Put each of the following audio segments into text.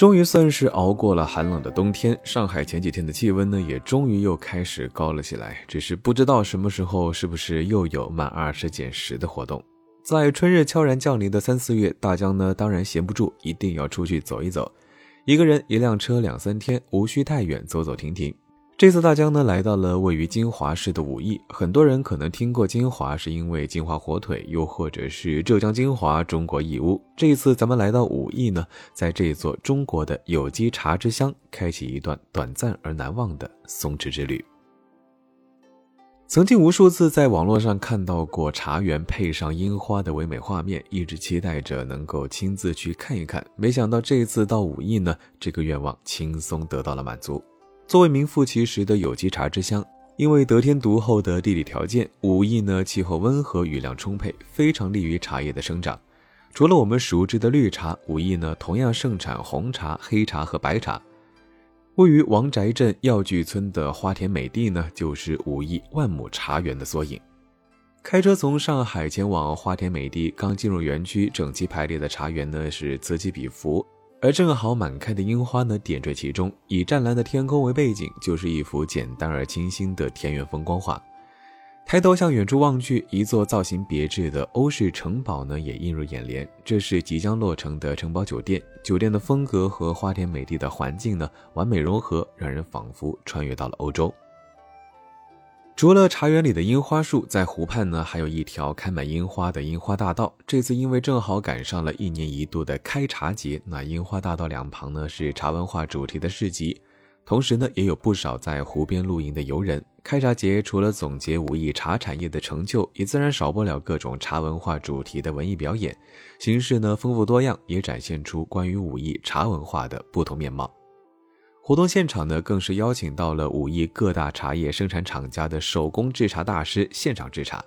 终于算是熬过了寒冷的冬天，上海前几天的气温呢，也终于又开始高了起来。只是不知道什么时候，是不是又有满二十减十的活动？在春日悄然降临的三四月，大江呢当然闲不住，一定要出去走一走。一个人一辆车两三天，无需太远，走走停停。这次大江呢来到了位于金华市的武义，很多人可能听过金华，是因为金华火腿，又或者是浙江金华中国义乌。这一次咱们来到武义呢，在这座中国的有机茶之乡，开启一段短暂而难忘的松弛之旅。曾经无数次在网络上看到过茶园配上樱花的唯美画面，一直期待着能够亲自去看一看。没想到这一次到武义呢，这个愿望轻松得到了满足。作为名副其实的有机茶之乡，因为得天独厚的地理条件，武义呢气候温和，雨量充沛，非常利于茶叶的生长。除了我们熟知的绿茶，武义呢同样盛产红茶、黑茶和白茶。位于王宅镇药具村的花田美地呢，就是武义万亩茶园的缩影。开车从上海前往花田美地，刚进入园区，整齐排列的茶园呢是此起彼伏。而正好满开的樱花呢，点缀其中，以湛蓝的天空为背景，就是一幅简单而清新的田园风光画。抬头向远处望去，一座造型别致的欧式城堡呢，也映入眼帘。这是即将落成的城堡酒店，酒店的风格和花田美地的环境呢，完美融合，让人仿佛穿越到了欧洲。除了茶园里的樱花树，在湖畔呢，还有一条开满樱花的樱花大道。这次因为正好赶上了一年一度的开茶节，那樱花大道两旁呢是茶文化主题的市集，同时呢也有不少在湖边露营的游人。开茶节除了总结武艺茶产业的成就，也自然少不了各种茶文化主题的文艺表演，形式呢丰富多样，也展现出关于武艺茶文化的不同面貌。活动现场呢，更是邀请到了武义各大茶叶生产厂家的手工制茶大师现场制茶，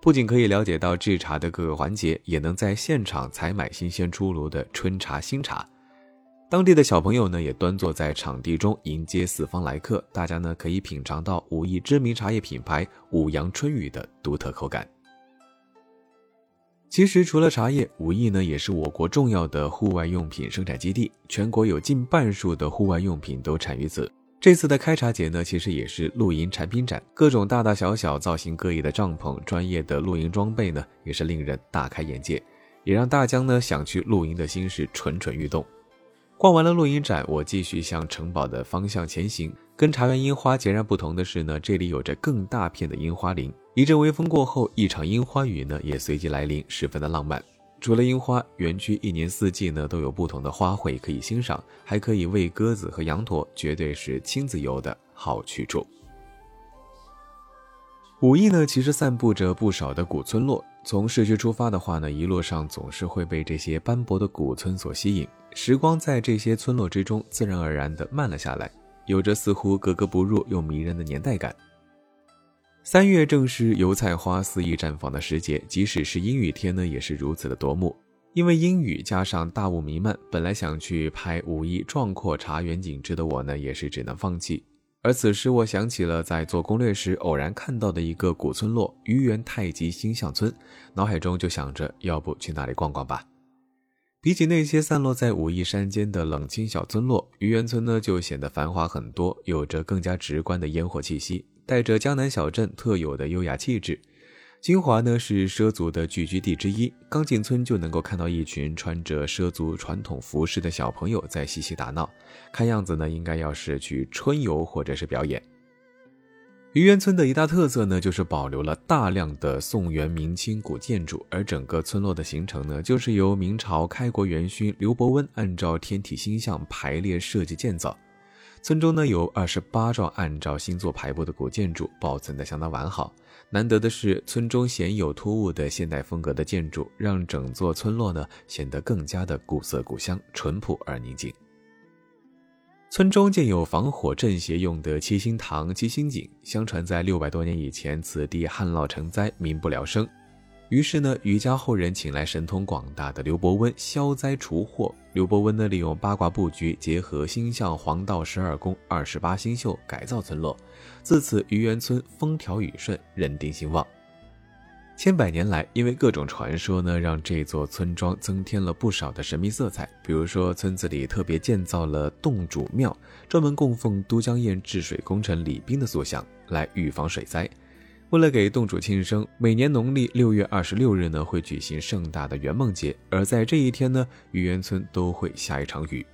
不仅可以了解到制茶的各个环节，也能在现场采买新鲜出炉的春茶新茶。当地的小朋友呢，也端坐在场地中迎接四方来客，大家呢可以品尝到武义知名茶叶品牌五阳春雨的独特口感。其实，除了茶叶，武义呢也是我国重要的户外用品生产基地，全国有近半数的户外用品都产于此。这次的开茶节呢，其实也是露营产品展，各种大大小小、造型各异的帐篷、专业的露营装备呢，也是令人大开眼界，也让大江呢想去露营的心事蠢蠢欲动。逛完了露营展，我继续向城堡的方向前行。跟茶园樱花截然不同的是呢，这里有着更大片的樱花林。一阵微风过后，一场樱花雨呢也随即来临，十分的浪漫。除了樱花，园区一年四季呢都有不同的花卉可以欣赏，还可以喂鸽子和羊驼，绝对是亲子游的好去处。武义呢其实散布着不少的古村落，从市区出发的话呢，一路上总是会被这些斑驳的古村所吸引，时光在这些村落之中自然而然的慢了下来。有着似乎格格不入又迷人的年代感。三月正是油菜花肆意绽放的时节，即使是阴雨天呢，也是如此的夺目。因为阴雨加上大雾弥漫，本来想去拍武义壮阔茶园景致的我呢，也是只能放弃。而此时，我想起了在做攻略时偶然看到的一个古村落——愚园太极星象村，脑海中就想着，要不去那里逛逛吧。比起那些散落在武夷山间的冷清小村落，愚园村呢就显得繁华很多，有着更加直观的烟火气息，带着江南小镇特有的优雅气质。金华呢是畲族的聚居地之一，刚进村就能够看到一群穿着畲族传统服饰的小朋友在嬉戏打闹，看样子呢应该要是去春游或者是表演。愚园村的一大特色呢，就是保留了大量的宋元明清古建筑，而整个村落的形成呢，就是由明朝开国元勋刘伯温按照天体星象排列设计建造。村中呢有二十八幢按照星座排布的古建筑，保存的相当完好。难得的是，村中鲜有突兀的现代风格的建筑，让整座村落呢显得更加的古色古香、淳朴而宁静。村中建有防火镇邪用的七星堂、七星井。相传在六百多年以前，此地旱涝成灾，民不聊生。于是呢，余家后人请来神通广大的刘伯温消灾除祸。刘伯温呢，利用八卦布局，结合星象黄道十二宫二十八星宿，改造村落。自此，余园村风调雨顺，人丁兴旺。千百年来，因为各种传说呢，让这座村庄增添了不少的神秘色彩。比如说，村子里特别建造了洞主庙，专门供奉都江堰治水工程李斌的塑像，来预防水灾。为了给洞主庆生，每年农历六月二十六日呢，会举行盛大的圆梦节。而在这一天呢，愚园村都会下一场雨。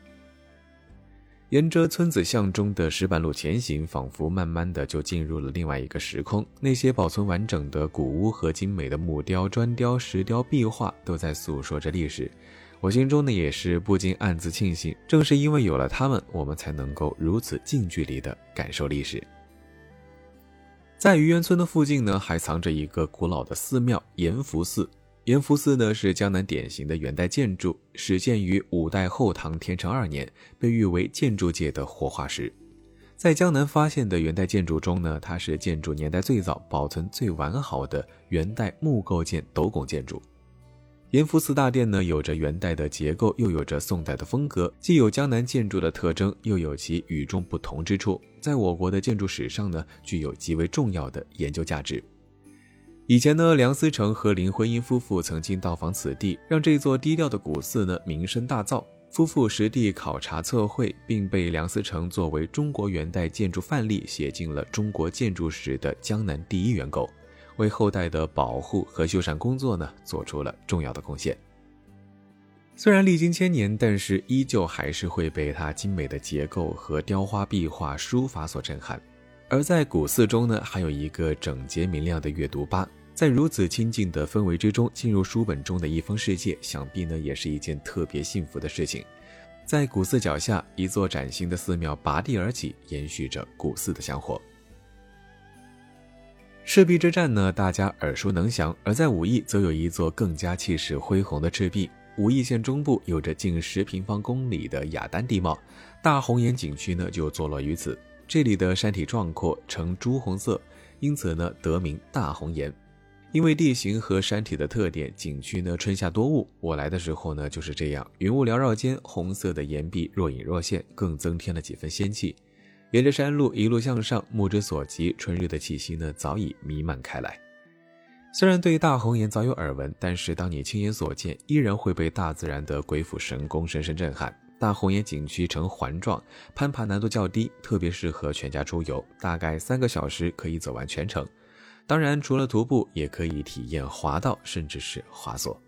沿着村子巷中的石板路前行，仿佛慢慢的就进入了另外一个时空。那些保存完整的古屋和精美的木雕、砖雕、石雕、壁画，都在诉说着历史。我心中呢，也是不禁暗自庆幸，正是因为有了它们，我们才能够如此近距离的感受历史。在愚园村的附近呢，还藏着一个古老的寺庙延福寺。延福寺呢是江南典型的元代建筑，始建于五代后唐天成二年，被誉为建筑界的活化石。在江南发现的元代建筑中呢，它是建筑年代最早、保存最完好的元代木构件斗拱建筑。延福寺大殿呢，有着元代的结构，又有着宋代的风格，既有江南建筑的特征，又有其与众不同之处，在我国的建筑史上呢，具有极为重要的研究价值。以前呢，梁思成和林徽因夫妇曾经到访此地，让这座低调的古寺呢名声大噪。夫妇实地考察测绘，并被梁思成作为中国元代建筑范例写进了中国建筑史的江南第一元构。为后代的保护和修缮工作呢，做出了重要的贡献。虽然历经千年，但是依旧还是会被它精美的结构和雕花壁画、书法所震撼。而在古寺中呢，还有一个整洁明亮的阅读吧，在如此清静的氛围之中，进入书本中的一方世界，想必呢也是一件特别幸福的事情。在古寺脚下，一座崭新的寺庙拔地而起，延续着古寺的香火。赤壁之战呢，大家耳熟能详；而在武义，则有一座更加气势恢宏的赤壁。武义县中部有着近十平方公里的雅丹地貌，大红岩景区呢就坐落于此。这里的山体壮阔，呈朱红色，因此呢得名大红岩。因为地形和山体的特点，景区呢春夏多雾。我来的时候呢就是这样，云雾缭绕间，红色的岩壁若隐若现，更增添了几分仙气。沿着山路一路向上，目之所及，春日的气息呢早已弥漫开来。虽然对大红岩早有耳闻，但是当你亲眼所见，依然会被大自然的鬼斧神工深深震撼。大红岩景区呈环状，攀爬难度较低，特别适合全家出游，大概三个小时可以走完全程。当然，除了徒步，也可以体验滑道，甚至是滑索。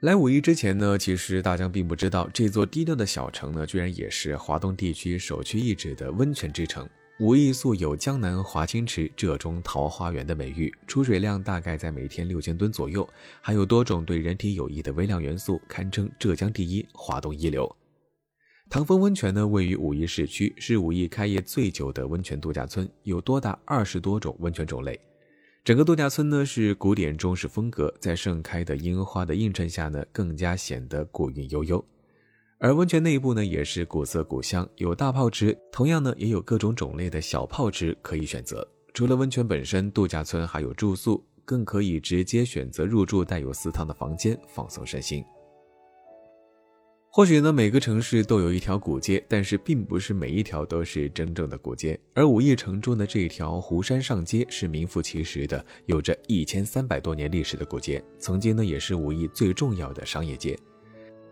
来武义之前呢，其实大江并不知道这座低调的小城呢，居然也是华东地区首屈一指的温泉之城。武义素有“江南华清池，浙中桃花源”的美誉，出水量大概在每天六千吨左右，还有多种对人体有益的微量元素，堪称浙江第一，华东一流。唐风温泉呢，位于武义市区，是武义开业最久的温泉度假村，有多达二十多种温泉种类。整个度假村呢是古典中式风格，在盛开的樱花的映衬下呢，更加显得古韵悠悠。而温泉内部呢也是古色古香，有大泡池，同样呢也有各种种类的小泡池可以选择。除了温泉本身，度假村还有住宿，更可以直接选择入住带有私汤的房间，放松身心。或许呢，每个城市都有一条古街，但是并不是每一条都是真正的古街。而武义城中的这条湖山上街是名副其实的，有着一千三百多年历史的古街，曾经呢也是武义最重要的商业街。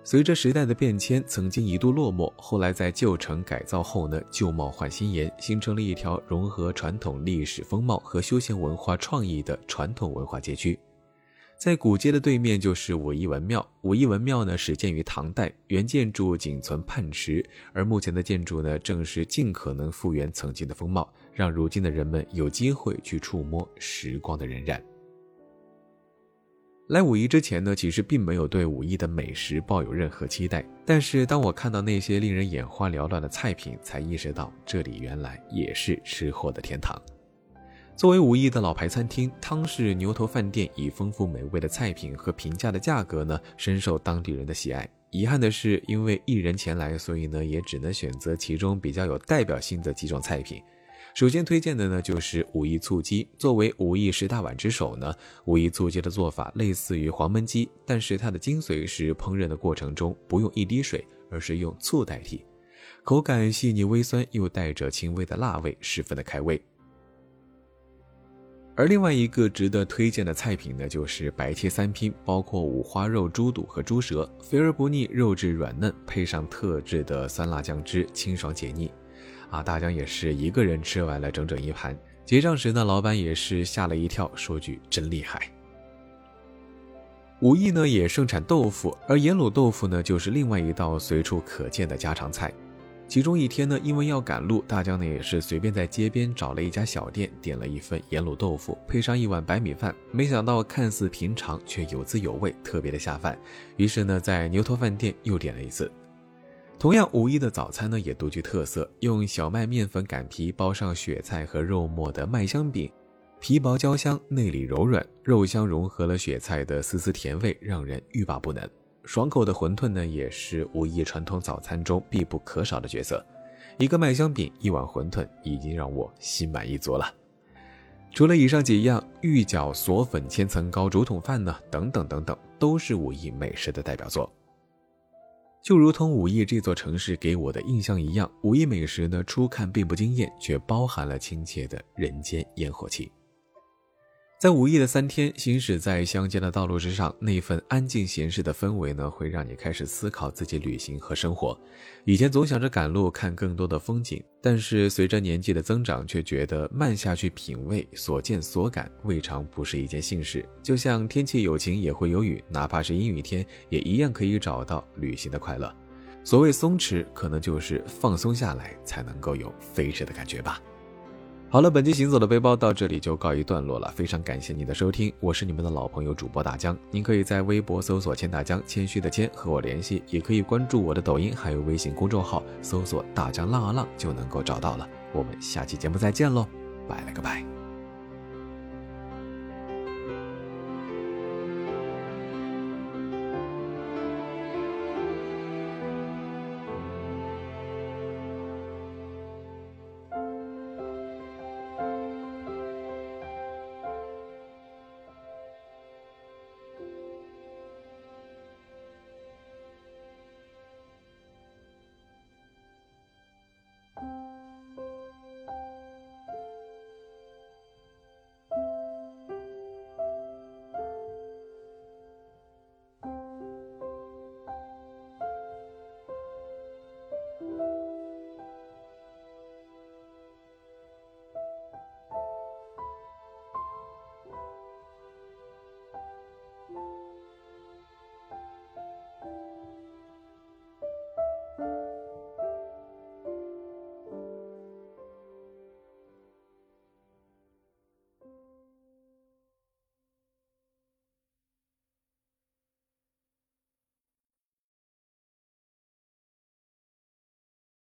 随着时代的变迁，曾经一度落寞，后来在旧城改造后呢，旧貌换新颜，形成了一条融合传统历史风貌和休闲文化创意的传统文化街区。在古街的对面就是武义文庙。武义文庙呢始建于唐代，原建筑仅存泮池，而目前的建筑呢正是尽可能复原曾经的风貌，让如今的人们有机会去触摸时光的荏苒。来武义之前呢，其实并没有对武义的美食抱有任何期待，但是当我看到那些令人眼花缭乱的菜品，才意识到这里原来也是吃货的天堂。作为武义的老牌餐厅，汤氏牛头饭店以丰富美味的菜品和平价的价格呢，深受当地人的喜爱。遗憾的是，因为一人前来，所以呢，也只能选择其中比较有代表性的几种菜品。首先推荐的呢就是武义醋鸡。作为武义十大碗之首呢，武义醋鸡的做法类似于黄焖鸡，但是它的精髓是烹饪的过程中不用一滴水，而是用醋代替，口感细腻微酸，又带着轻微的辣味，十分的开胃。而另外一个值得推荐的菜品呢，就是白切三拼，包括五花肉、猪肚和猪舌，肥而不腻，肉质软嫩，配上特制的酸辣酱汁，清爽解腻。啊，大江也是一个人吃完了整整一盘。结账时呢，老板也是吓了一跳，说句真厉害。武义呢也盛产豆腐，而盐卤豆腐呢就是另外一道随处可见的家常菜。其中一天呢，因为要赶路，大江呢也是随便在街边找了一家小店，点了一份盐卤豆腐，配上一碗白米饭。没想到看似平常，却有滋有味，特别的下饭。于是呢，在牛头饭店又点了一次。同样，五一的早餐呢也独具特色，用小麦面粉擀皮包上雪菜和肉末的麦香饼，皮薄焦香，内里柔软，肉香融合了雪菜的丝丝甜味，让人欲罢不能。爽口的馄饨呢，也是五一传统早餐中必不可少的角色。一个麦香饼，一碗馄饨，已经让我心满意足了。除了以上几样，玉饺、锁粉、千层糕、竹筒饭呢，等等等等，都是武义美食的代表作。就如同武义这座城市给我的印象一样，武义美食呢，初看并不惊艳，却包含了亲切的人间烟火气。在五一的三天，行驶在乡间的道路之上，那份安静闲适的氛围呢，会让你开始思考自己旅行和生活。以前总想着赶路看更多的风景，但是随着年纪的增长，却觉得慢下去品味所见所感，未尝不是一件幸事。就像天气有晴也会有雨，哪怕是阴雨天，也一样可以找到旅行的快乐。所谓松弛，可能就是放松下来，才能够有飞驰的感觉吧。好了，本期行走的背包到这里就告一段落了。非常感谢您的收听，我是你们的老朋友主播大江。您可以在微博搜索“千大江”，谦虚的谦和我联系，也可以关注我的抖音，还有微信公众号，搜索“大江浪啊浪”就能够找到了。我们下期节目再见喽，拜了个拜。